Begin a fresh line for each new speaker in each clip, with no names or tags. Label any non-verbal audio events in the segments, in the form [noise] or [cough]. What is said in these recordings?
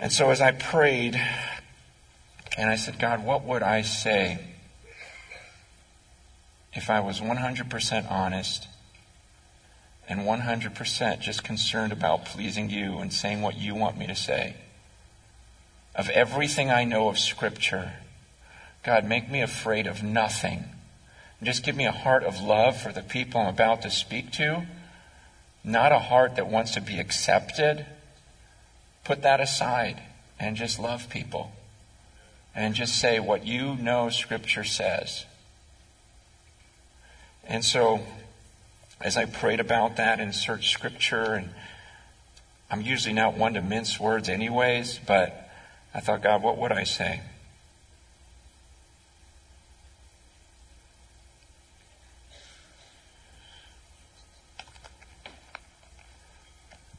And so as I prayed, and I said, God, what would I say if I was 100% honest and 100% just concerned about pleasing you and saying what you want me to say? Of everything I know of Scripture, God, make me afraid of nothing. Just give me a heart of love for the people I'm about to speak to, not a heart that wants to be accepted. Put that aside and just love people and just say what you know Scripture says. And so, as I prayed about that and searched Scripture, and I'm usually not one to mince words, anyways, but I thought, God, what would I say?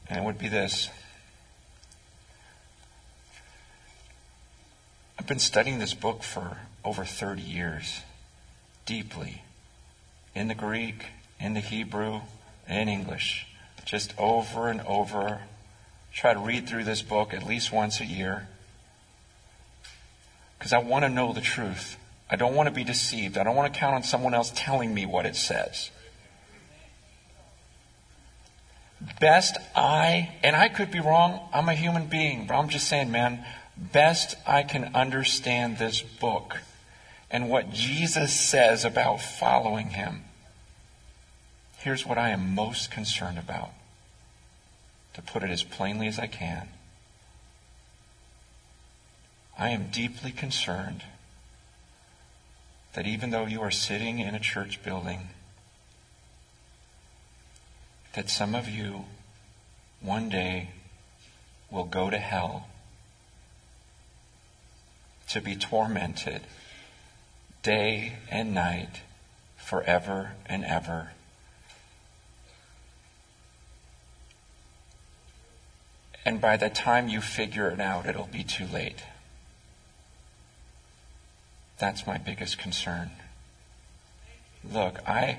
And it would be this. Been studying this book for over 30 years, deeply, in the Greek, in the Hebrew, in English, just over and over. Try to read through this book at least once a year because I want to know the truth. I don't want to be deceived. I don't want to count on someone else telling me what it says. Best I, and I could be wrong, I'm a human being, but I'm just saying, man, best I can understand this book and what Jesus says about following him. Here's what I am most concerned about, to put it as plainly as I can. I am deeply concerned that even though you are sitting in a church building, that some of you one day will go to hell to be tormented day and night forever and ever. And by the time you figure it out, it'll be too late. That's my biggest concern. Look, I,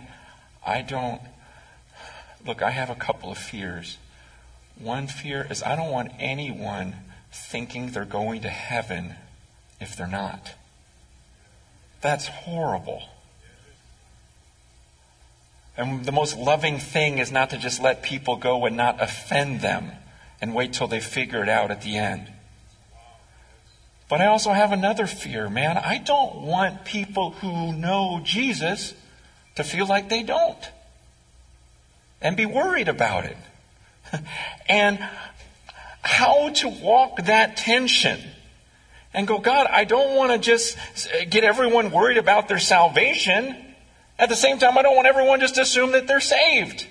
I don't, look, I have a couple of fears. One fear is I don't want anyone thinking they're going to heaven if they're not. That's horrible. And the most loving thing is not to just let people go and not offend them and wait till they figure it out at the end. But I also have another fear, man. I don't want people who know Jesus to feel like they don't and be worried about it. [laughs] and how to walk that tension and go, God, I don't want to just uh, get everyone worried about their salvation. At the same time, I don't want everyone just to assume that they're saved.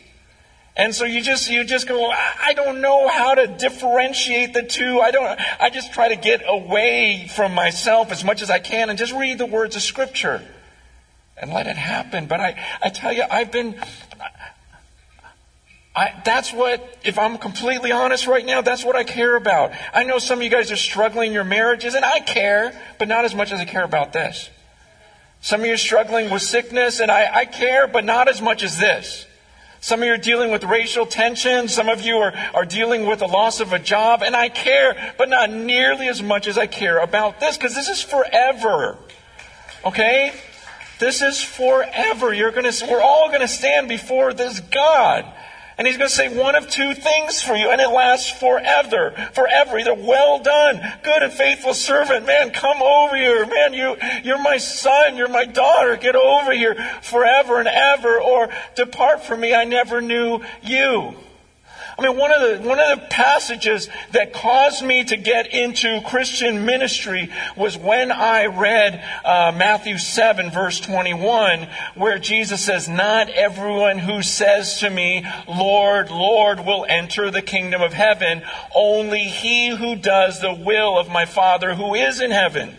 And so you just you just go, I don't know how to differentiate the two. I don't I just try to get away from myself as much as I can and just read the words of scripture and let it happen. But I, I tell you, I've been I, that's what, if I'm completely honest right now, that's what I care about. I know some of you guys are struggling in your marriages, and I care, but not as much as I care about this. Some of you are struggling with sickness, and I, I care, but not as much as this. Some of you are dealing with racial tension. Some of you are, are dealing with the loss of a job. And I care, but not nearly as much as I care about this, because this is forever. Okay? This is forever. You're gonna, we're all going to stand before this God. And he's going to say one of two things for you, and it lasts forever. Forever. Either well done, good and faithful servant. Man, come over here. Man, you, you're my son. You're my daughter. Get over here forever and ever. Or depart from me. I never knew you. I mean, one of the, one of the passages that caused me to get into Christian ministry was when I read uh, Matthew 7 verse 21 where Jesus says, not everyone who says to me, Lord, Lord will enter the kingdom of heaven. Only he who does the will of my Father who is in heaven.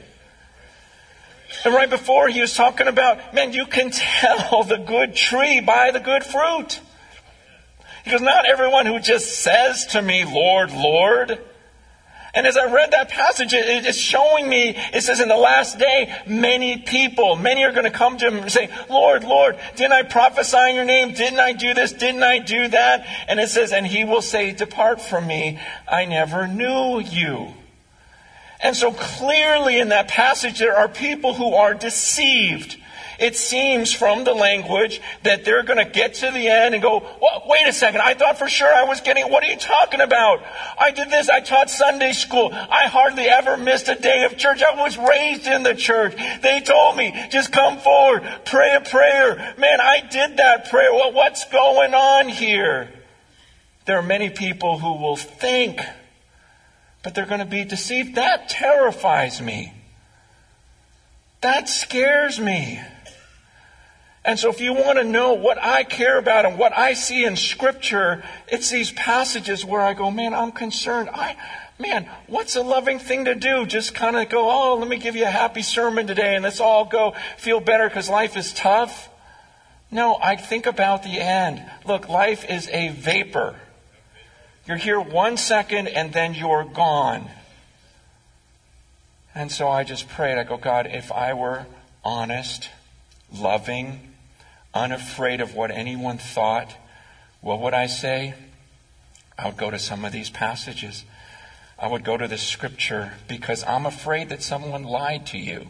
And right before he was talking about, man, you can [laughs] tell the good tree by the good fruit. Because not everyone who just says to me, Lord, Lord. And as I read that passage, it is showing me, it says in the last day, many people, many are going to come to him and say, Lord, Lord, didn't I prophesy in your name? Didn't I do this? Didn't I do that? And it says, and he will say, depart from me. I never knew you. And so clearly in that passage, there are people who are deceived. It seems from the language that they're going to get to the end and go, well, wait a second, I thought for sure I was getting, what are you talking about? I did this, I taught Sunday school. I hardly ever missed a day of church. I was raised in the church. They told me, just come forward, pray a prayer. Man, I did that prayer. Well, what's going on here? There are many people who will think, but they're going to be deceived. That terrifies me. That scares me. And so, if you want to know what I care about and what I see in Scripture, it's these passages where I go, man, I'm concerned. I, man, what's a loving thing to do? Just kind of go, oh, let me give you a happy sermon today and let's all go feel better because life is tough. No, I think about the end. Look, life is a vapor. You're here one second and then you're gone. And so I just prayed. I go, God, if I were honest, loving, unafraid of what anyone thought, what would I say? I would go to some of these passages. I would go to the scripture because I'm afraid that someone lied to you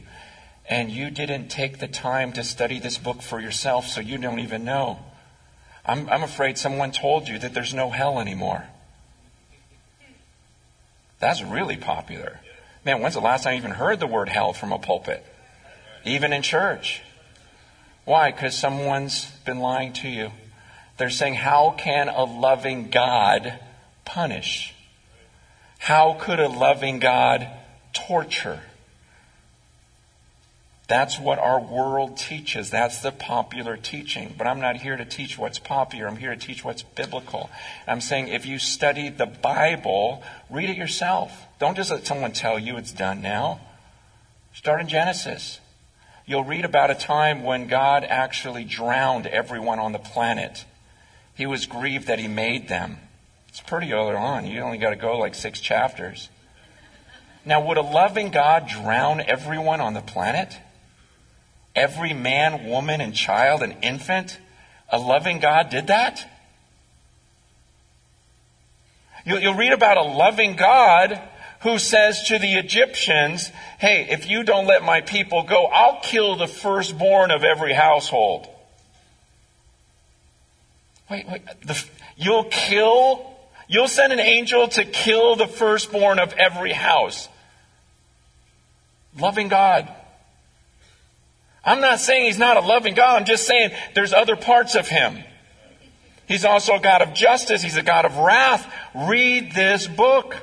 and you didn't take the time to study this book for yourself, so you don't even know. I'm, I'm afraid someone told you that there's no hell anymore. That's really popular. Man, when's the last time you even heard the word hell from a pulpit? Even in church. Why? Because someone's been lying to you. They're saying, How can a loving God punish? How could a loving God torture? That's what our world teaches. That's the popular teaching. But I'm not here to teach what's popular. I'm here to teach what's biblical. I'm saying if you study the Bible, read it yourself. Don't just let someone tell you it's done now. Start in Genesis you'll read about a time when God actually drowned everyone on the planet. He was grieved that he made them. It's pretty early on. You only got to go like six chapters. Now, would a loving God drown everyone on the planet? Every man, woman, and child and infant? A loving God did that? You'll, read about a loving God who says to the Egyptians, Hey, if you don't let my people go, I'll kill the firstborn of every household. Wait, wait, the, you'll kill, you'll send an angel to kill the firstborn of every house. Loving God. I'm not saying he's not a loving God, I'm just saying there's other parts of him. He's also a God of justice, he's a God of wrath. Read this book.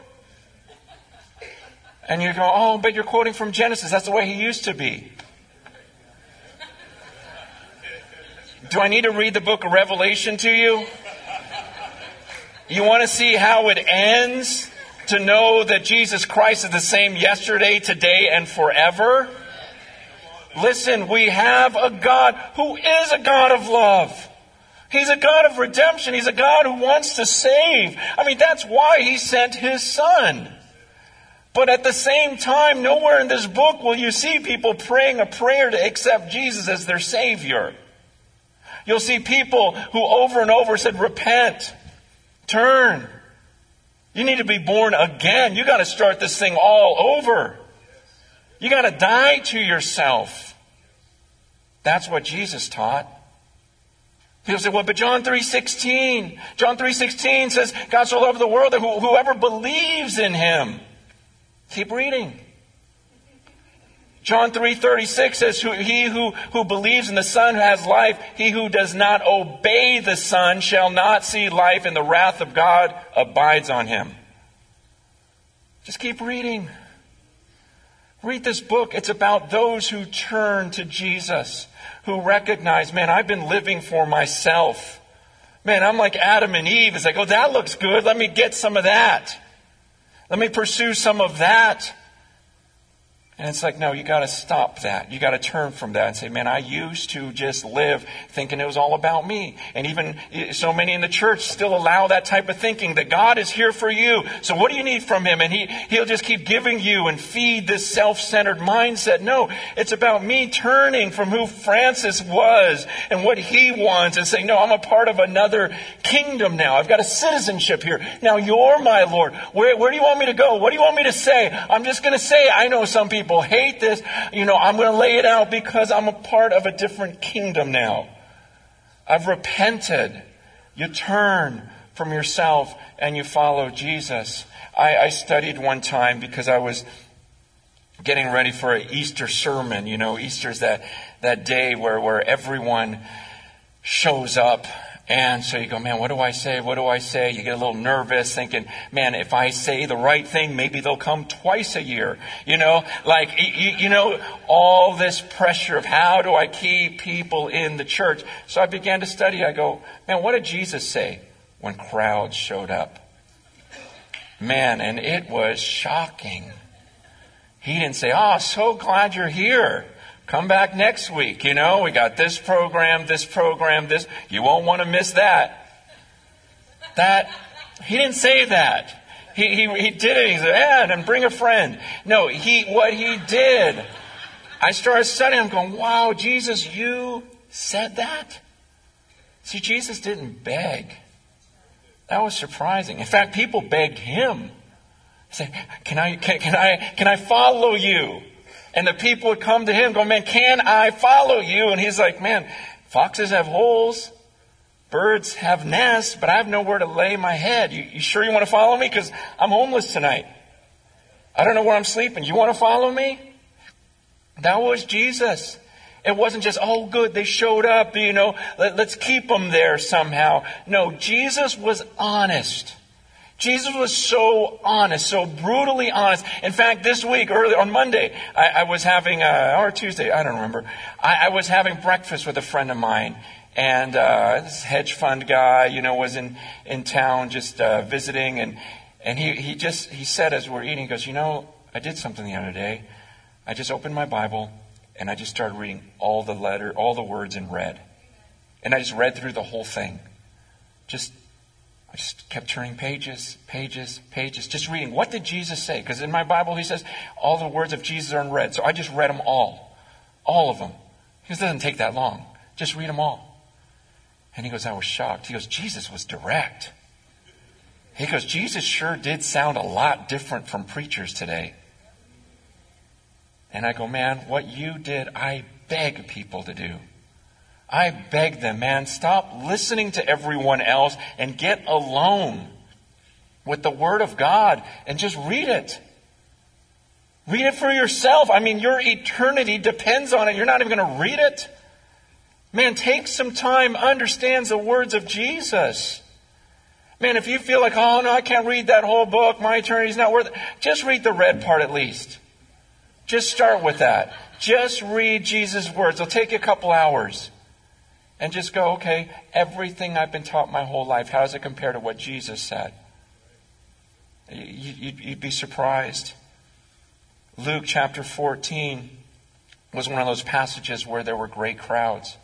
And you go, oh, but you're quoting from Genesis. That's the way he used to be. Do I need to read the book of Revelation to you? You want to see how it ends? To know that Jesus Christ is the same yesterday, today, and forever? Listen, we have a God who is a God of love. He's a God of redemption. He's a God who wants to save. I mean, that's why he sent his son. But at the same time, nowhere in this book will you see people praying a prayer to accept Jesus as their Savior. You'll see people who over and over said, Repent, turn. You need to be born again. You got to start this thing all over. You got to die to yourself. That's what Jesus taught. People say, well, but John 3.16, John 3.16 says, God so loved the world that whoever believes in him Keep reading. John 3:36 says he who, who believes in the Son has life he who does not obey the Son shall not see life and the wrath of God abides on him. Just keep reading. Read this book. It's about those who turn to Jesus, who recognize, man, I've been living for myself. Man, I'm like Adam and Eve. It's like, oh, that looks good. Let me get some of that. Let me pursue some of that. And it's like, no, you got to stop that. You got to turn from that and say, man, I used to just live thinking it was all about me. And even eh, so many in the church still allow that type of thinking that God is here for you. So what do you need from Him? And he, He'll just keep giving you and feed this self-centered mindset. No, it's about me turning from who Francis was and what he wants and saying, no, I'm a part of another kingdom now. I've got a citizenship here. Now you're my Lord. Where, where do you want me to go? What do you want me to say? I'm just going to say, I know some people people hate this. You know, I'm going to lay it out because I'm a part of a different kingdom now. I've repented. You turn from yourself and you follow Jesus. I, I studied one time because I was getting ready for an Easter sermon. You know, Easter's that, that day where, where everyone shows up and so you go, man, what do I say? What do I say? You get a little nervous thinking, man, if I say the right thing, maybe they'll come twice a year. You know, like, you, know, all this pressure of how do I keep people in the church? So I began to study. I go, man, what did Jesus say when crowds showed up? Man, and it was shocking. He didn't say, oh, so glad you're here. Come back next week. You know, we got this program, this program, this. You won't want to miss that. That, he didn't say that. He, he, he did it. He said, Ed, and bring a friend. No, he, what he did, I started studying. I'm going, wow, Jesus, you said that? See, Jesus didn't beg. That was surprising. In fact, people begged him. Say, can I, can, can I, can I follow you? And the people would come to him, go, man, can I follow you? And he's like, man, foxes have holes, birds have nests, but I have nowhere to lay my head. You, you sure you want to follow me? Because I'm homeless tonight. I don't know where I'm sleeping. You want to follow me? That was Jesus. It wasn't just, oh, good, they showed up, you know, let, us keep them there somehow. No, Jesus was honest. Jesus was so honest, so brutally honest. In fact, this week, early on Monday, I, I was having, uh, or Tuesday, I don't remember. I, I, was having breakfast with a friend of mine, and uh, this hedge fund guy, you know, was in in town just uh, visiting, and and he he just he said as we we're eating, he goes, you know, I did something the other day. I just opened my Bible and I just started reading all the letter, all the words in red, and I just read through the whole thing, just I just kept turning pages, pages, pages, just reading. What did Jesus say? Because in my Bible, he says all the words of Jesus are in red. So I just read them all. All of them. Because it doesn't take that long. Just read them all. And he goes, I was shocked. He goes, Jesus was direct. He goes, Jesus sure did sound a lot different from preachers today. And I go, man, what you did, I beg people to do. I beg them, man, stop listening to everyone else and get alone with the Word of God and just read it. Read it for yourself. I mean, your eternity depends on it. You're not even going to read it. Man, take some time, understands the words of Jesus. Man, if you feel like, oh no, I can't read that whole book, my eternity's not worth it, just read the red part at least. Just start with that. Just read Jesus' words. It'll take you a couple hours and just go, okay, everything I've been taught my whole life, how does it compare to what Jesus said? You'd be surprised. Luke chapter 14 was one of those passages where there were great crowds,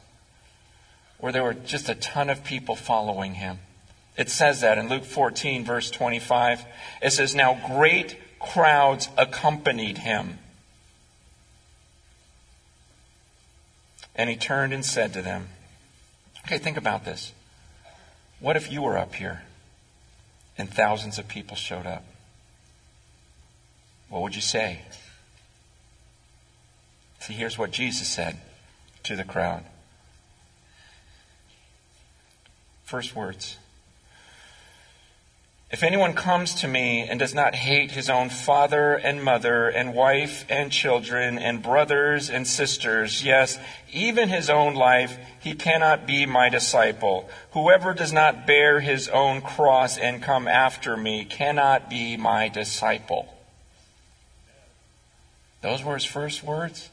where there were just a ton of people following him. It says that in Luke 14, verse 25. It says, Now great crowds accompanied him. And he turned and said to them, Okay, think about this. What if you were up here and thousands of people showed up? What would you say? See, here's what Jesus said to the crowd. First words if anyone comes to me and does not hate his own father and mother and wife and children and brothers and sisters, yes, even his own life, he cannot be my disciple. Whoever does not bear his own cross and come after me cannot be my disciple. Those were his first words.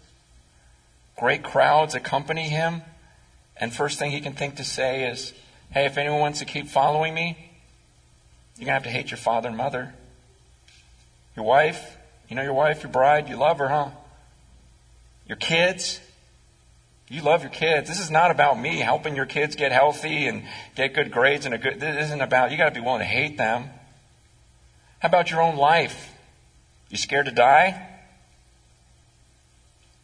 Great crowds accompany him. And first thing he can think to say is, hey, if anyone wants to keep following me, you're going to have to hate your father and mother. Your wife, you know your wife, your bride, you love her, huh? Your kids. You love your kids. This is not about me helping your kids get healthy and get good grades and a good. This isn't about. You got to be willing to hate them. How about your own life? You scared to die?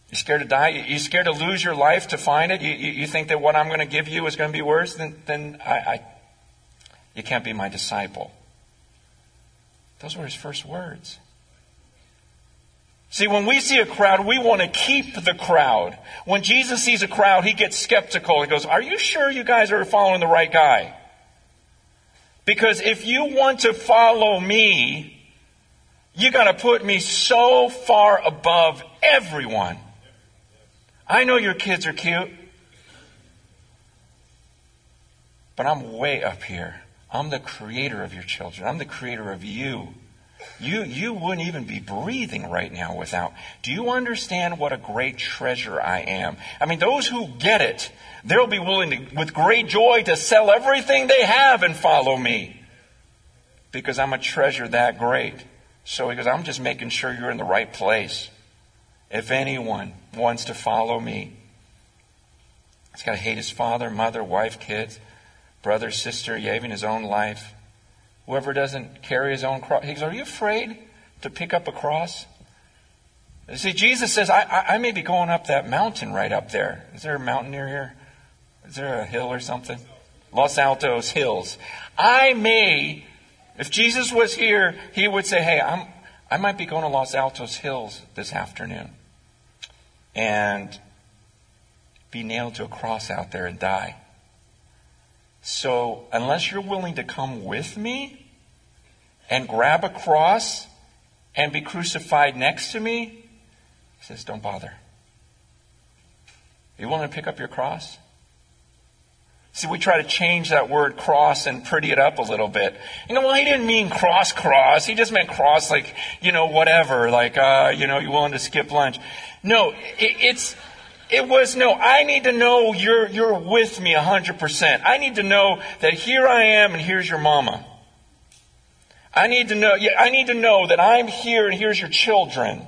You scared to die? You scared to lose your life to find it? You, you, you think that what I'm going to give you is going to be worse? than, then I, I, you can't be my disciple. Those were his first words. See, when we see a crowd, we want to keep the crowd. When Jesus sees a crowd, he gets skeptical. He goes, Are you sure you guys are following the right guy? Because if you want to follow me, you got to put me so far above everyone. I know your kids are cute, but I'm way up here. I'm the creator of your children. I'm the creator of you. You, you wouldn't even be breathing right now without. Do you understand what a great treasure I am? I mean, those who get it, they'll be willing to, with great joy, to sell everything they have and follow me. Because I'm a treasure that great. So he goes, I'm just making sure you're in the right place. If anyone wants to follow me, he's got to hate his father, mother, wife, kids, brother, sister, even his own life. Whoever doesn't carry his own cross. He goes, Are you afraid to pick up a cross? See, Jesus says, I, I, I may be going up that mountain right up there. Is there a mountain near here? Is there a hill or something? Los Altos Hills. I may, if Jesus was here, he would say, Hey, I'm, I might be going to Los Altos Hills this afternoon and be nailed to a cross out there and die. So, unless you're willing to come with me and grab a cross and be crucified next to me, he says, don't bother. Are you willing to pick up your cross? See, we try to change that word cross and pretty it up a little bit. You know, well, he didn't mean cross cross. He just meant cross like, you know, whatever. Like, uh, you know, you're willing to skip lunch. No, it, it's, it was no, I need to know you're, you're with me 100%. I need to know that here I am and here's your mama. I need to know, I need to know that I'm here and here's your children.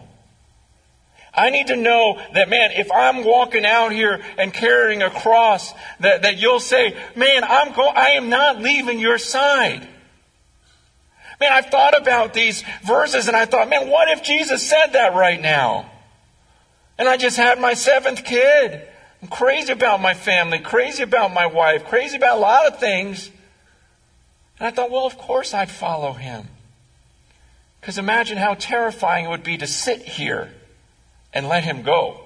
I need to know that, man, if I'm walking out here and carrying a cross, that, that you'll say, man, I'm go- I am not leaving your side. Man, I've thought about these verses and I thought, man, what if Jesus said that right now? And I just had my seventh kid. I'm crazy about my family, crazy about my wife, crazy about a lot of things. And I thought, well, of course I'd follow him. Because imagine how terrifying it would be to sit here and let him go.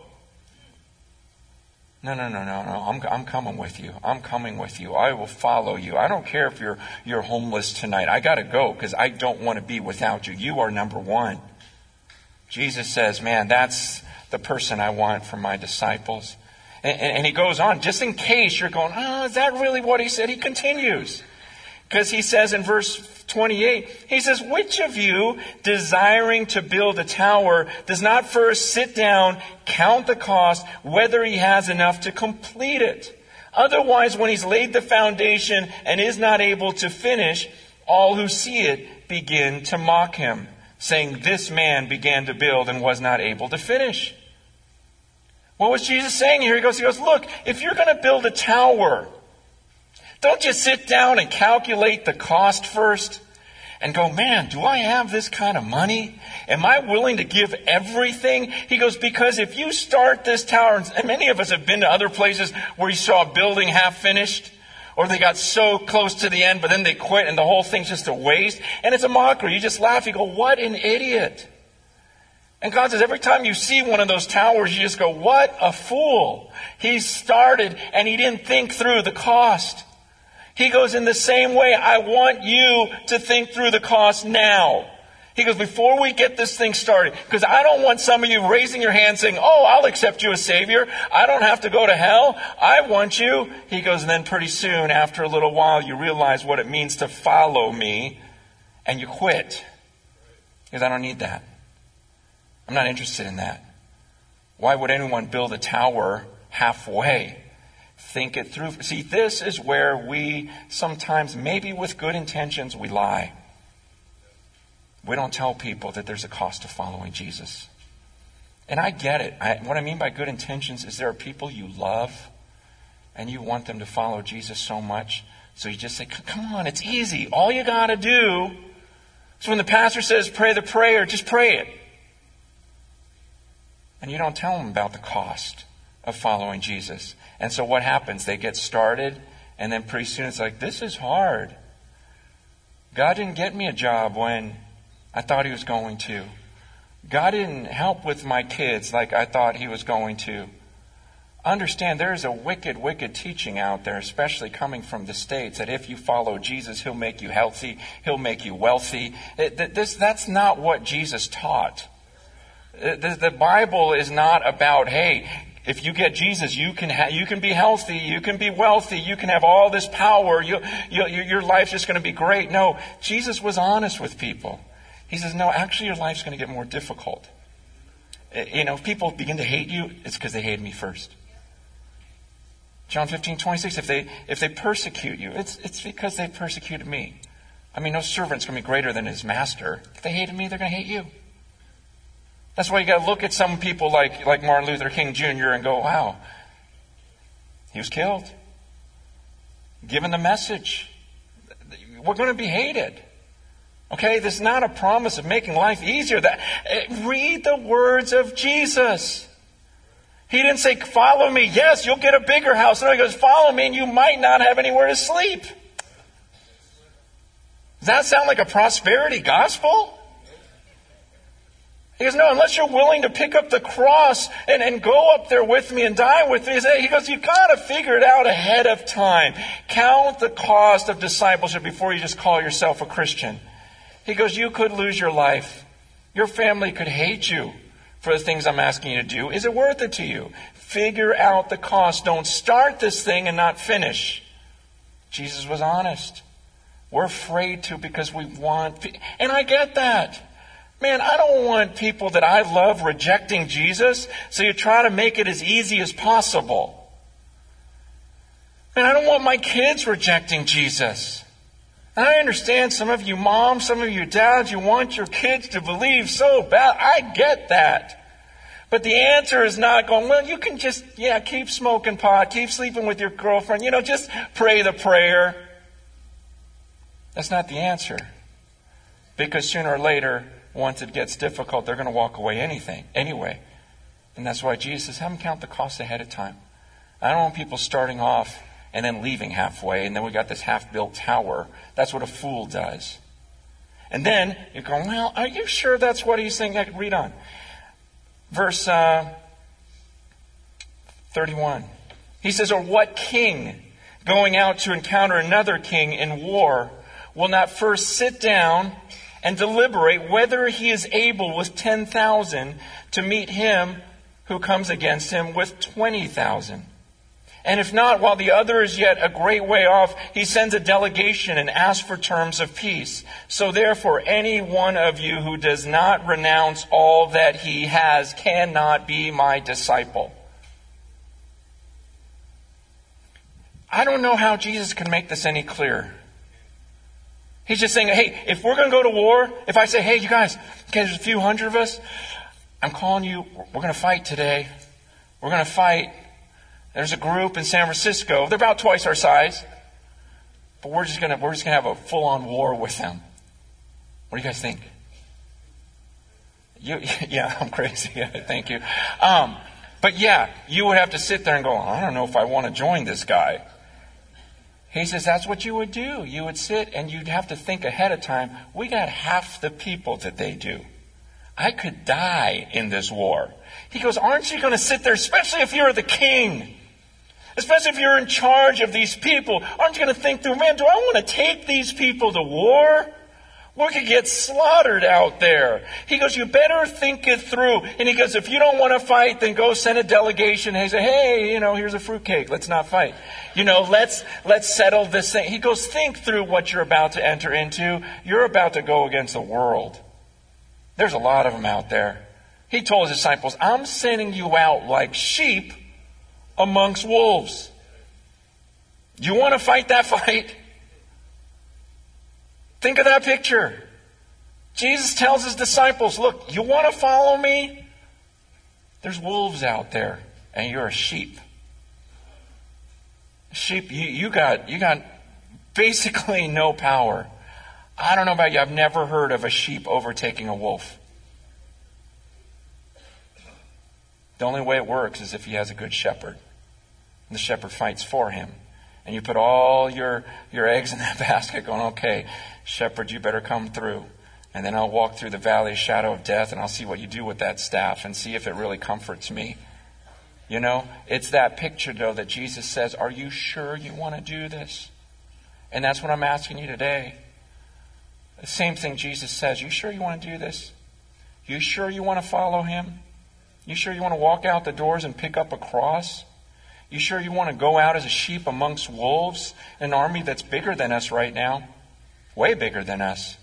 No, no, no, no, no. I'm, I'm coming with you. I'm coming with you. I will follow you. I don't care if you're, you're homeless tonight. I got to go because I don't want to be without you. You are number one. Jesus says, man, that's, the person I want for my disciples. And, and, he goes on, just in case you're going, oh, is that really what he said? He continues. Because he says in verse 28, he says, Which of you, desiring to build a tower, does not first sit down, count the cost, whether he has enough to complete it? Otherwise, when he's laid the foundation and is not able to finish, all who see it begin to mock him, saying, This man began to build and was not able to finish. What was Jesus saying here? He goes, he goes, look, if you're going to build a tower, don't just sit down and calculate the cost first and go, man, do I have this kind of money? Am I willing to give everything? He goes, because if you start this tower, and many of us have been to other places where you saw a building half finished, or they got so close to the end, but then they quit and the whole thing's just a waste, and it's a mockery. You just laugh. You go, what an idiot. And God says, every time you see one of those towers, you just go, what a fool. He started and he didn't think through the cost. He goes, in the same way, I want you to think through the cost now. He goes, before we get this thing started, because I don't want some of you raising your hand saying, oh, I'll accept you as Savior. I don't have to go to hell. I want you. He goes, and then pretty soon, after a little while, you realize what it means to follow me, and you quit. Because I don't need that. I'm not interested in that. Why would anyone build a tower halfway? Think it through. See, this is where we sometimes, maybe with good intentions, we lie. We don't tell people that there's a cost to following Jesus. And I get it. I, what I mean by good intentions is there are people you love and you want them to follow Jesus so much. So you just say, come on, it's easy. All you got to do. So when the pastor says, pray the prayer, just pray it. And you don't tell them about the cost of following Jesus. And so what happens? They get started, and then pretty soon it's like, this is hard. God didn't get me a job when I thought He was going to. God didn't help with my kids like I thought He was going to. Understand there is a wicked, wicked teaching out there, especially coming from the States, that if you follow Jesus, He'll make you healthy, He'll make you wealthy. It, this, that's not what Jesus taught. The, Bible is not about, hey, if you get Jesus, you can ha- you can be healthy, you can be wealthy, you can have all this power. You, you, your life's just going to be great. No, Jesus was honest with people. He says, no, actually, your life's going to get more difficult. Eh, you know, if people begin to hate you, it's because they hated me first. John 15, 26, if they, if they persecute you, it's, it's because they persecuted me. I mean, no servant's going to be greater than his master. If they hated me, they're going to hate you. That's why you got to look at some people like, like Martin Luther King Jr. and go, wow, he was killed. Given the message. We're going to be hated. Okay, this is not a promise of making life easier. That, eh, read the words of Jesus. He didn't say, follow me. Yes, you'll get a bigger house. No, he goes, follow me and you might not have anywhere to sleep. Does that sound like a prosperity gospel? He goes, No, unless you're willing to pick up the cross and, and go up there with me and die with me. He goes, You've got to figure it out ahead of time. Count the cost of discipleship before you just call yourself a Christian. He goes, You could lose your life. Your family could hate you for the things I'm asking you to do. Is it worth it to you? Figure out the cost. Don't start this thing and not finish. Jesus was honest. We're afraid to because we want, and I get that. Man, I don't want people that I love rejecting Jesus, so you try to make it as easy as possible. And I don't want my kids rejecting Jesus. And I understand some of you moms, some of you dads, you want your kids to believe so bad. I get that. But the answer is not going, well, you can just, yeah, keep smoking pot, keep sleeping with your girlfriend, you know, just pray the prayer. That's not the answer. Because sooner or later, once it gets difficult, they're going to walk away anything, anyway. And that's why Jesus says, have them count the cost ahead of time. I don't want people starting off and then leaving halfway, and then we got this half built tower. That's what a fool does. And then you go, well, are you sure that's what he's saying? I could read on. Verse uh, 31. He says, Or what king going out to encounter another king in war will not first sit down and deliberate whether he is able with 10,000 to meet him who comes against him with 20,000. And if not, while the other is yet a great way off, he sends a delegation and asks for terms of peace. So therefore, any one of you who does not renounce all that he has cannot be my disciple. I don't know how Jesus can make this any clearer. He's just saying, hey, if we're going to go to war, if I say, hey, you guys, okay, there's a few hundred of us, I'm calling you, we're going to fight today. We're going to fight. There's a group in San Francisco. They're about twice our size. But we're just going to, we're just going to have a full on war with them. What do you guys think? You, [laughs] yeah, I'm crazy. [laughs] Thank you. Um, but yeah, you would have to sit there and go, I don't know if I want to join this guy. He says that's what you would do. You would sit and you'd have to think ahead of time. We got half the people that they do. I could die in this war. He goes, Aren't you going to sit there, especially if you're the king? Especially if you're in charge of these people. Aren't you going to think through, man, do I want to take these people to war? We could get slaughtered out there. He goes, you better think it through. And he goes, if you don't want to fight, then go send a delegation. He says, hey, you know, here's a fruitcake. Let's not fight. You know, let's, let's settle this thing. He goes, think through what you're about to enter into. You're about to go against the world. There's a lot of them out there. He told his disciples, I'm sending you out like sheep amongst wolves. You want to fight that [laughs] fight? Think of that picture. Jesus tells his disciples, Look, you want to follow me? There's wolves out there, and you're a sheep. Sheep, you, you got you got basically [laughs] no power. I don't know about you, I've never heard of a sheep overtaking a wolf. The only way it works is if he has a good shepherd. And the shepherd fights for him. And you put all your, your eggs in that [laughs] basket going, okay, shepherd, you better come through. And then I'll walk through the valley of shadow of death and I'll see what you do with that staff and see if it really comforts me. You know, it's that picture though that Jesus says, Are you sure you want to do this? And that's what I'm asking you today. The same thing Jesus says, You sure you want to do this? You sure you want to follow him? You sure you want to walk out the doors and pick up a cross? You sure you want to go out as a sheep amongst wolves, an army that's bigger than us right now? Way bigger than us.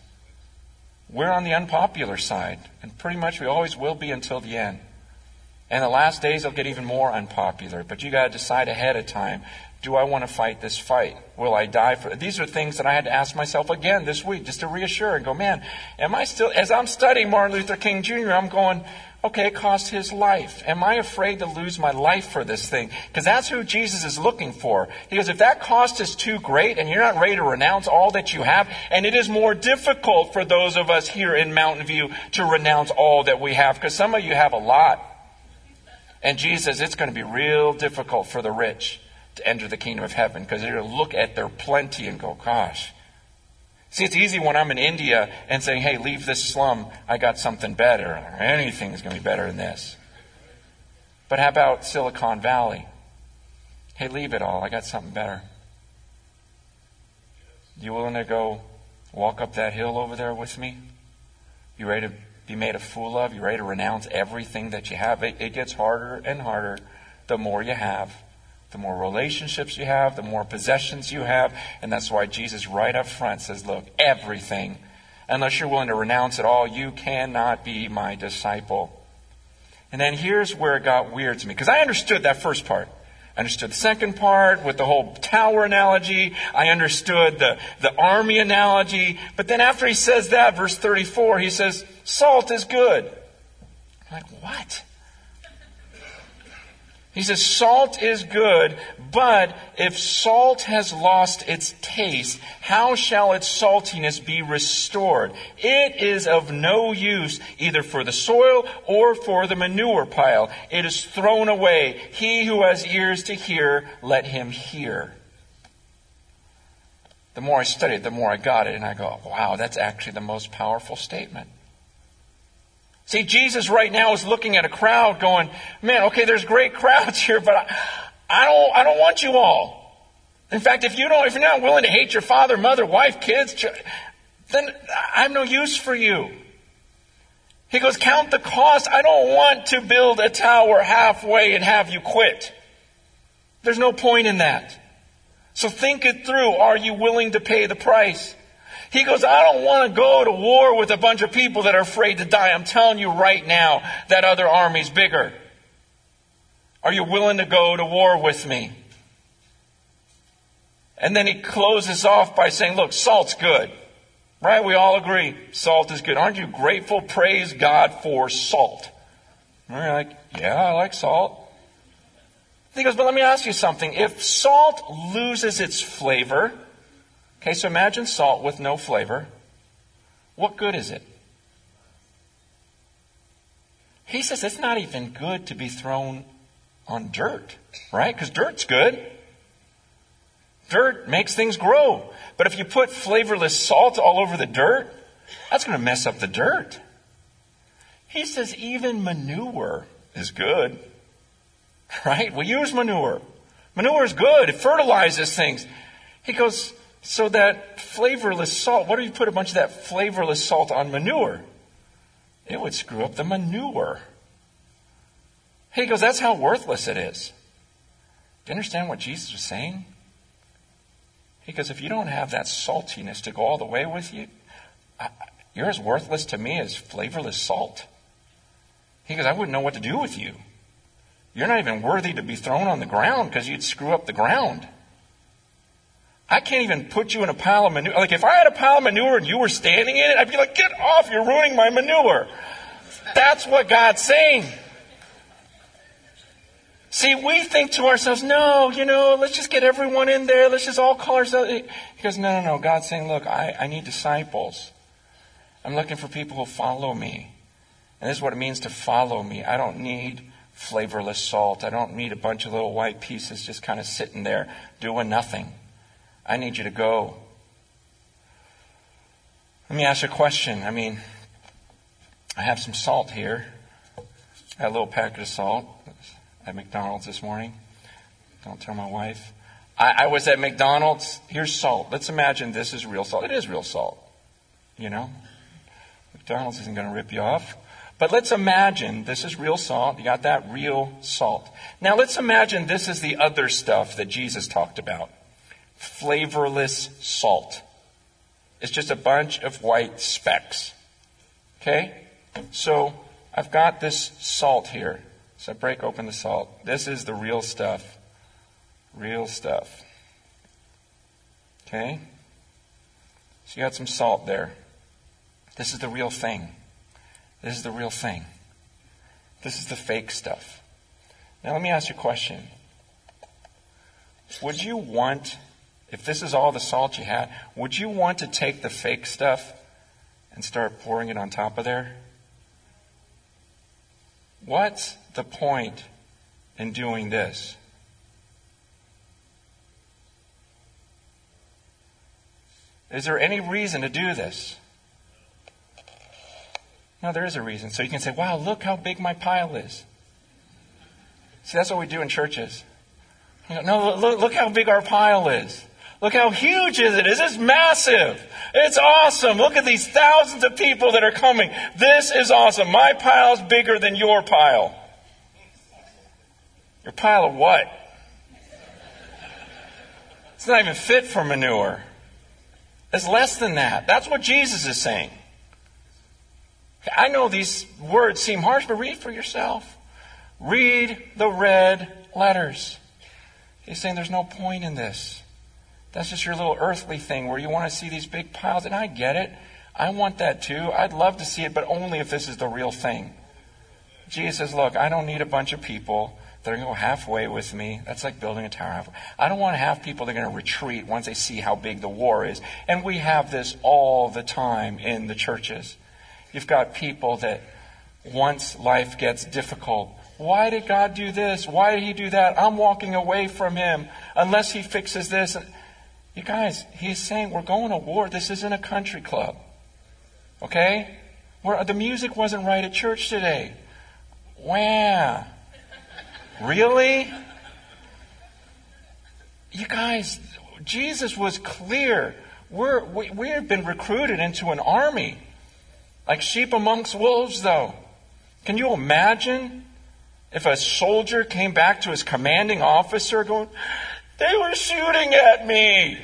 We're on the unpopular side, and pretty much we always will be until the end. And the last days will get even more unpopular, but you got to decide ahead of time. Do I want to fight this fight? Will I die for it? These are things that I had to ask myself again this week just to reassure and go, man, am I still, as I'm studying Martin Luther King Jr., I'm going, okay, it cost his life. Am I afraid to lose my life for this thing? Because that's who Jesus is looking for. He goes, if that cost is too great and you're not ready to renounce all that you have, and it is more difficult for those of us here in Mountain View to renounce all that we have, because some of you have a lot. And Jesus it's going to be real difficult for the rich to enter the kingdom of heaven because they're going to look at their plenty and go, gosh. See, it's easy when I'm in India and saying, hey, leave this slum. I got something better. Anything's going to be better than this. But how about Silicon Valley? Hey, leave it all. I got something better. You willing to go walk up that hill over there with me? You ready to be made a fool of? You ready to renounce everything that you have? It, it gets harder and harder the more you have the more relationships you have, the more possessions you have. And that's why Jesus, right up front, says, Look, everything, unless you're willing to renounce it all, you cannot be my disciple. And then here's where it got weird to me, because I understood that first part. I understood the second part with the whole tower analogy. I understood the, the army analogy. But then after he says that, verse 34, he says, Salt is good. I'm like, what? He says, salt is good, but if salt has lost its taste, how shall its saltiness be restored? It is of no use either for the soil or for the manure pile. It is thrown away. He who has ears to hear, let him hear. The more I studied, the more I got it, and I go, wow, that's actually the most powerful statement. See, Jesus right now is looking at a crowd going, man, okay, there's great [laughs] crowds here, but I, I don't, I don't want you all. In fact, if you don't, if you're not willing to hate your father, mother, wife, kids, then I have no use for you. He goes, count the cost. I don't want to build a tower halfway and have you quit. There's no point in that. So think it through. Are you willing to pay the price? He goes, I don't want to go to war with a bunch of people that are afraid to die. I'm telling you right now, that other army's bigger. Are you willing to go to war with me? And then he closes off by saying, look, salt's good. Right? We all agree salt is good. Aren't you grateful? Praise God for salt. And you're like, yeah, I like salt. He goes, but let me ask you something. If salt loses its flavor, Okay, so imagine salt with no flavor. What good is it? He says it's not even good to be thrown on dirt, right? Because dirt's good. Dirt makes things grow. But if you put flavorless salt all over the dirt, that's going to mess up the dirt. He says even manure is good, [laughs] right? We use manure. Manure is good. It fertilizes things. He goes, so that flavorless salt, what if you put a bunch of that flavorless salt on manure? It would screw up the manure. He goes, that's how worthless it is. Do you understand what Jesus was saying? He goes, if you don't have that saltiness to go all the way with you, you're as worthless to me as flavorless salt. He goes, I wouldn't know what to do with you. You're not even worthy to be thrown on the ground because you'd screw up the ground. I can't even put you in a pile of manure. Like if I had a pile of manure and you were standing in it, I'd be like, get off, you're ruining my manure. That's what God's saying. See, we think to ourselves, no, you know, let's just get everyone in there. Let's just all call ourselves. He goes, no, no, no. God's saying, look, I, I need disciples. I'm looking for people who follow me. And this is what it means to follow me. I don't need flavorless salt. I don't need a bunch of little white pieces just kind of sitting there doing nothing. I need you to go. Let me ask you a question. I mean, I have some salt here. I got a little packet of salt at McDonald's this morning. Don't tell my wife. I, I was at McDonald's. Here's salt. Let's imagine this is real salt. It is real salt. You know? McDonald's isn't going to rip you off. But let's imagine this is real salt. You got that? Real salt. Now let's imagine this is the other stuff that Jesus talked about flavorless salt. It's just a bunch of white specks. Okay? So I've got this salt here. So I break open the salt. This is the real stuff. Real stuff. Okay? So you got some salt there. This is the real thing. This is the real thing. This is the fake stuff. Now let me ask you a question. Would you want, if this is all the salt you had, would you want to take the fake stuff and start pouring it on top of there? What's the point in doing this? Is there any reason to do this? No, there is a reason. So you can say, wow, look how big my pile is. See, that's what we do in churches. No, look, look how big our pile is. Look how huge is it? Is this massive? It's awesome. Look at these thousands of people that are coming. This is awesome. My pile's bigger than your pile. Your pile of what? It's not even fit for manure. It's less than that. That's what Jesus is saying. I know these words seem harsh, but read for yourself. Read the red letters. He's saying there's no point in this. That's just your little earthly thing where you want to see these big piles, and I get it. I want that too. I'd love to see it, but only if this is the real thing. Jesus says, Look, I don't need a bunch of people that are going to go halfway with me. That's like building a tower halfway. I don't want to have people that are going to retreat once they see how big the war is. And we have this all the time in the churches. You've got people that once life gets difficult, why did God do this? Why did He do that? I'm walking away from Him unless He fixes this. You guys, He's saying we're going to war. This isn't a country club. Okay? We're, the music wasn't right at church today. Wow. Really? You guys, Jesus was clear. We're, we, we have been recruited into an army. Like sheep amongst wolves, though. Can you imagine if a soldier came back to his commanding officer going, They were shooting at me?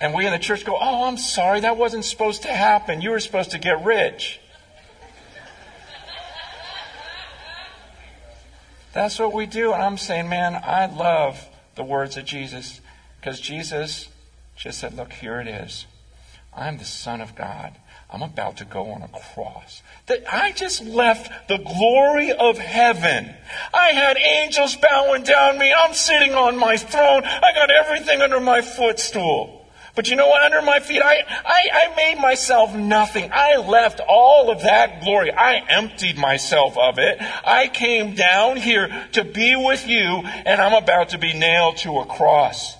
And we in the church go, Oh, I'm sorry, that wasn't supposed to happen. You were supposed to get rich. That's what we do. And I'm saying, man, I love the words of Jesus because Jesus just said, Look, here it is. I'm the Son of God. I'm about to go on a cross. That I just left the glory of heaven. I had angels bowing down me. I'm sitting on my throne. I got everything under my footstool. But you know what? Under my feet, I, I, I made myself nothing. I left all of that glory. I emptied myself of it. I came down here to be with you, and I'm about to be nailed to a cross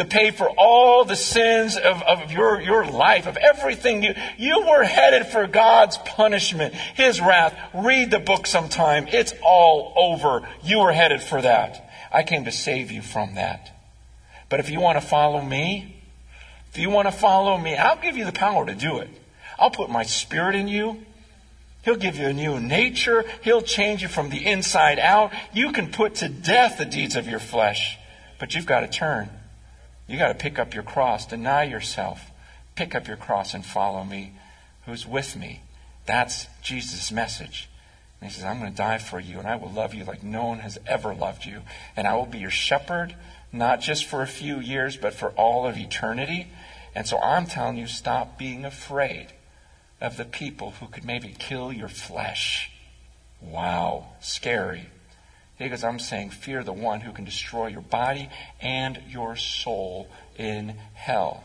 to pay for all the sins of, of your, your life, of everything. You, you were headed for God's punishment, His wrath. Read the book sometime. It's all over. You were headed for that. I came to save you from that. But if you want to follow me, if you want to follow me, I'll give you the power to do it. I'll put my spirit in you. He'll give you a new nature. He'll change you from the inside out. You can put to death the deeds of your flesh, but you've got to turn. You got to pick up your cross, deny yourself, pick up your cross and follow me, who's with me. That's Jesus' message. And he says, I'm going to die for you, and I will love you like no one has ever loved you. And I will be your shepherd, not just for a few years, but for all of eternity. And so I'm telling you, stop being afraid of the people who could maybe kill your flesh. Wow, scary. Goes, I'm saying fear the one who can destroy your body and your soul in hell.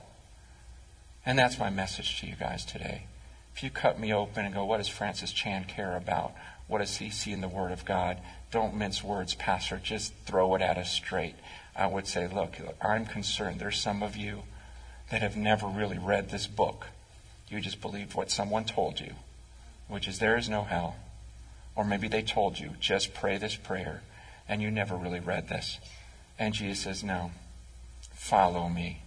And that's my message to you guys today. If you cut me open and go, what does Francis Chan care about? What does he see in the Word of God? Don't mince words, Pastor. Just throw it at us straight. I would say, look, I'm concerned. There's some of you that have never really read this book. You just believed what someone told you, which is there is no hell. Or maybe they told you, just pray this prayer, and you never really read this. And Jesus says, no, follow me.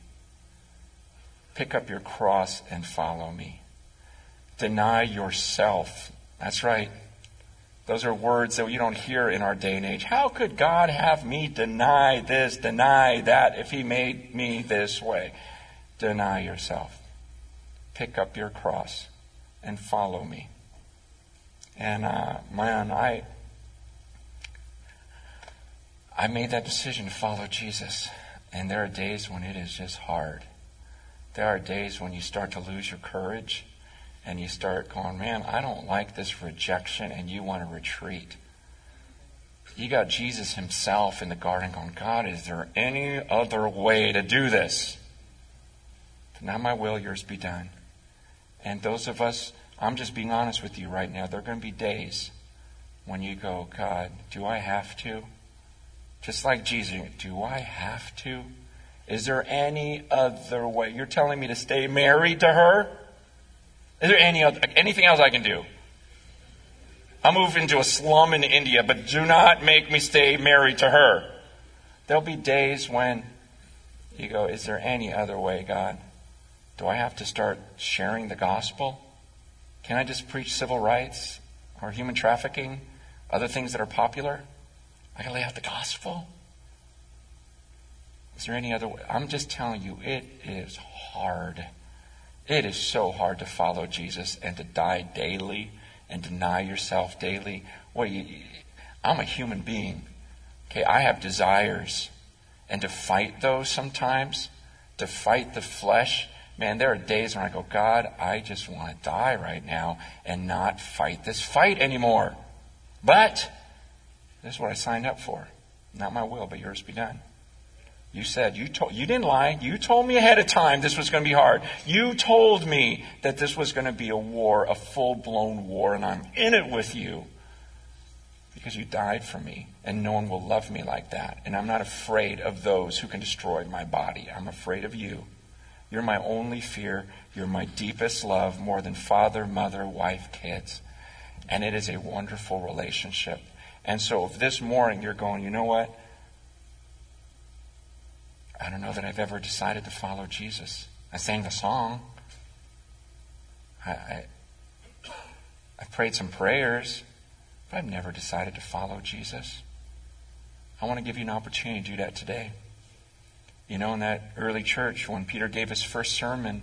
Pick up your cross and follow me. Deny yourself. That's right. Those are words that you don't hear in our day and age. How could God have me deny this, deny that, if He made me this way? Deny yourself. Pick up your cross and follow me. And uh, man, I I made that decision to follow Jesus. And there are days when it is just hard. There are days when you start to lose your courage and you start going, man, I don't like this rejection, and you want to retreat. You got Jesus himself in the garden going, God, is there any other way to do this? Not my will, yours be done. And those of us I'm just being honest with you right now. There are going to be days when you go, God, do I have to? Just like Jesus, do I have to? Is there any other way? You're telling me to stay married to her? Is there any other, anything else I can do? I'll move into a slum in India, but do not make me stay married to her. There'll be days when you go, Is there any other way, God? Do I have to start sharing the gospel? Can I just preach civil rights or human trafficking, other things that are popular? I can lay out the gospel. Is there any other way? I'm just telling you, it is hard. It is so hard to follow Jesus and to die daily and deny yourself daily. Well, you, I'm a human being. Okay, I have desires. And to fight those sometimes, to fight the flesh, Man, there are days when I go, God, I just want to die right now and not fight this fight anymore. But this is what I signed up for. Not my will, but yours be done. You said, you told, you didn't lie. You told me ahead of time this was going to be hard. You told me that this was going to be a war, a full blown war, and I'm in it with you because you died for me, and no one will love me like that. And I'm not afraid of those who can destroy my body. I'm afraid of you. You're my only fear. You're my deepest love, more than father, mother, wife, kids. And it is a wonderful relationship. And so if this morning you're going, you know what? I don't know that I've ever decided to follow Jesus. I sang the song. I, I, I prayed some prayers, but I've never decided to follow Jesus. I want to give you an opportunity to do that today. You know, in that early church, when Peter gave his first sermon,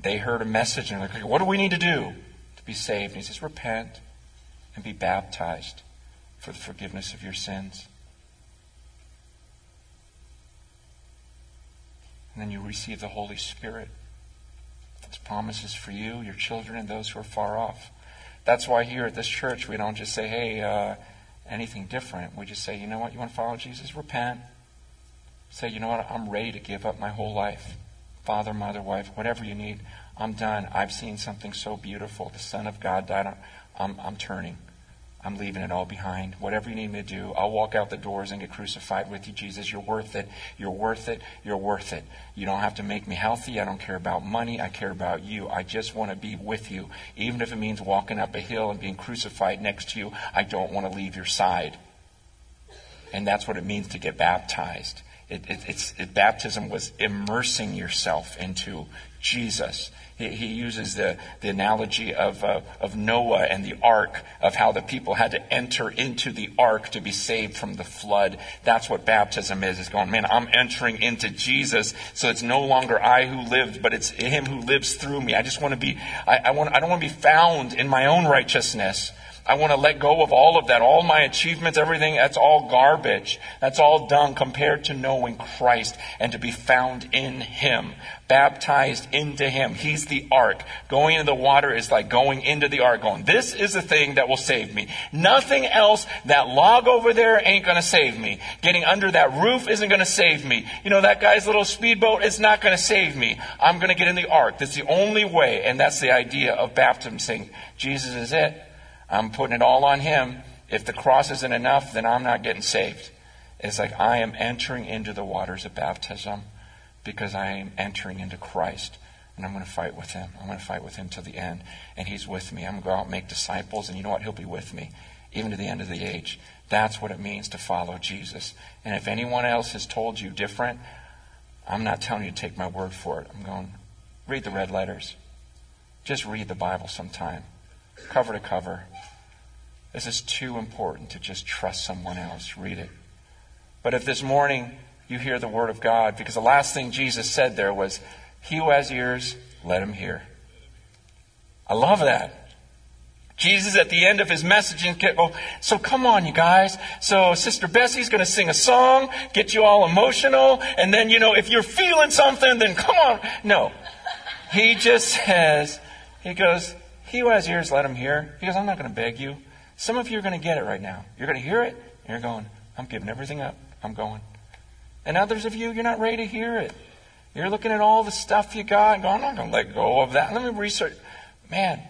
they heard a message and they're like, What do we need to do to be saved? And he says, Repent and be baptized for the forgiveness of your sins. And then you receive the Holy Spirit. His promises for you, your children, and those who are far off. That's why here at this church, we don't just say, hey, uh, anything different. We just say, you know what, you want to follow Jesus? Repent Say, you know what? I'm ready to give up my whole life. Father, mother, wife, whatever you need. I'm done. I've seen something so beautiful. The Son of God died. I'm, I'm turning. I'm leaving it all behind. Whatever you need me to do, I'll walk out the doors and get crucified with you, Jesus. You're worth it. You're worth it. You're worth it. You don't have to make me healthy. I don't care about money. I care about you. I just want to be with you. Even if it means walking up a hill and being crucified next to you, I don't want to leave your side. And that's what it means to get baptized. It, it, it, baptism was immersing yourself into Jesus. He, he uses the, the analogy of, uh, of Noah and the ark, of how the people had to enter into the ark to be saved from the flood. That's what baptism is. It's going, man, I'm entering into Jesus, so it's no longer I who lived, but it's Him who lives through me. I just want to be, I, I, want, I don't want to be found in my own righteousness. I want to let go of all of that. All my achievements, everything, that's all garbage. That's all dung compared to knowing Christ and to be found in Him. Baptized into Him. He's the ark. Going into the water is like going into the ark, going, this is the thing that will save me. Nothing else, that log over there ain't going to save me. Getting under that roof isn't going to save me. You know, that guy's little speedboat is not going to save me. I'm going to get in the ark. That's the only way. And that's the idea of baptism, saying, Jesus is it. I'm putting it all on Him. If the cross isn't enough, then I'm not getting saved. It's like I am entering into the waters of baptism because I am entering into Christ. And I'm going to fight with him. I'm going to fight with him to the end. And he's with me. I'm going to go out and make disciples. And you know what? He'll be with me, even to the end of the age. That's what it means to follow Jesus. And if anyone else has told you different, I'm not telling you to take my word for it. I'm going, read the red letters. Just read the Bible sometime, cover to cover. This is too important to just trust someone else. Read it. But if this morning you hear the word of God, because the last thing Jesus said there was, He who has ears, let him hear. I love that. Jesus at the end of his message and oh, so come on you guys. So Sister Bessie's going to sing a song, get you all emotional, and then you know if you're feeling something then come on. No. He just says, he goes, he who has ears let him hear. He goes, I'm not going to beg you. Some of you are going to get it right now. You're going to hear it, and you're going, I'm giving everything up. I'm going. And others of you, you're not ready to hear it. You're looking at all the stuff you got and going, I'm not going to let go of that. Let me research. Man,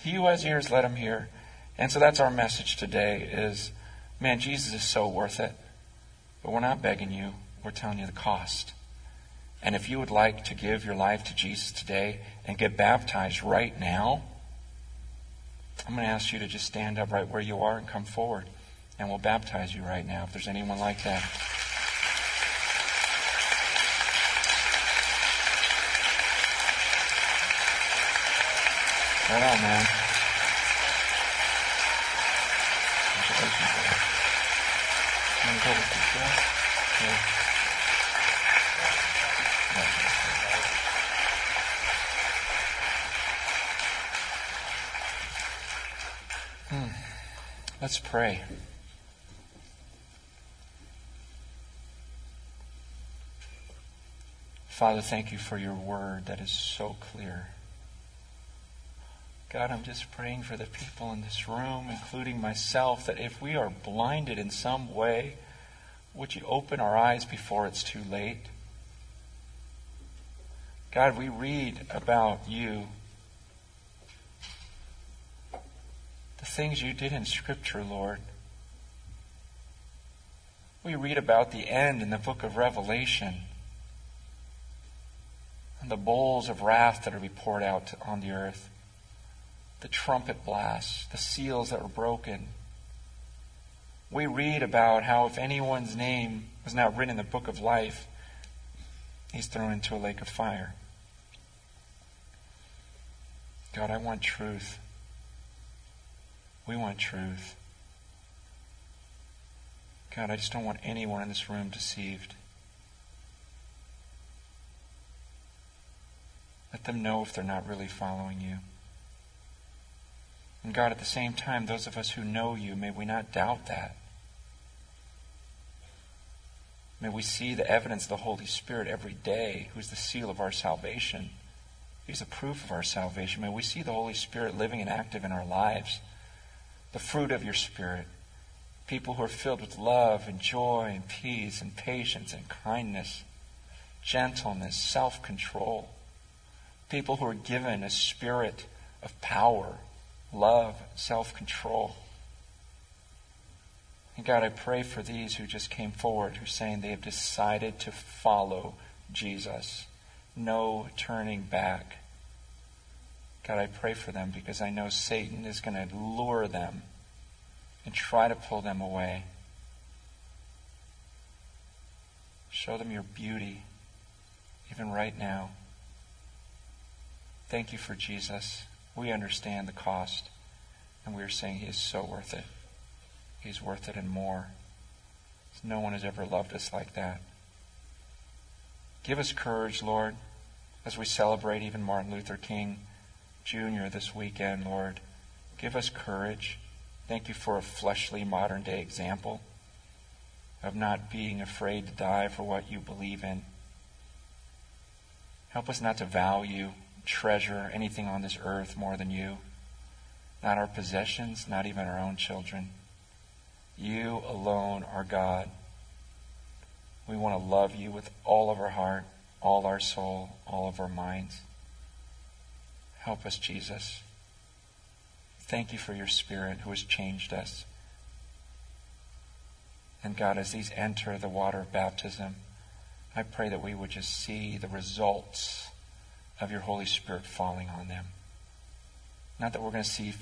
he who has ears, let him hear. And so that's our message today is, man, Jesus is so worth it. But we're not begging you. We're telling you the cost. And if you would like to give your life to Jesus today and get baptized right now, I'm going to ask you to just stand up right where you are and come forward. And we'll baptize you right now if there's anyone like that. Right on, man. Let's pray. Father, thank you for your word that is so clear. God, I'm just praying for the people in this room, including myself, that if we are blinded in some way, would you open our eyes before it's too late? God, we read about you the things you did in Scripture, Lord. We read about the end in the book of Revelation and the bowls of wrath that are be poured out on the earth, the trumpet blasts, the seals that were broken. We read about how if anyone's name was not written in the book of life, he's thrown into a lake of fire. God, I want truth. We want truth. God, I just don't want anyone in this room deceived. Let them know if they're not really following you. And God, at the same time, those of us who know you, may we not doubt that. May we see the evidence of the Holy Spirit every day, who's the seal of our salvation. He's the proof of our salvation. May we see the Holy Spirit living and active in our lives the fruit of your Spirit. People who are filled with love and joy and peace and patience and kindness, gentleness, self control. People who are given a spirit of power, love, self control. And God, I pray for these who just came forward who are saying they have decided to follow Jesus. No turning back. God, I pray for them because I know Satan is going to lure them and try to pull them away. Show them your beauty, even right now. Thank you for Jesus. We understand the cost, and we are saying He is so worth it. He's worth it and more. No one has ever loved us like that. Give us courage, Lord, as we celebrate even Martin Luther King Jr. this weekend, Lord. Give us courage. Thank you for a fleshly modern day example of not being afraid to die for what you believe in. Help us not to value, treasure anything on this earth more than you. Not our possessions, not even our own children. You alone are God. We want to love you with all of our heart, all our soul, all of our minds. Help us, Jesus. Thank you for your Spirit who has changed us. And God, as these enter the water of baptism, I pray that we would just see the results of your Holy Spirit falling on them. Not that we're going to see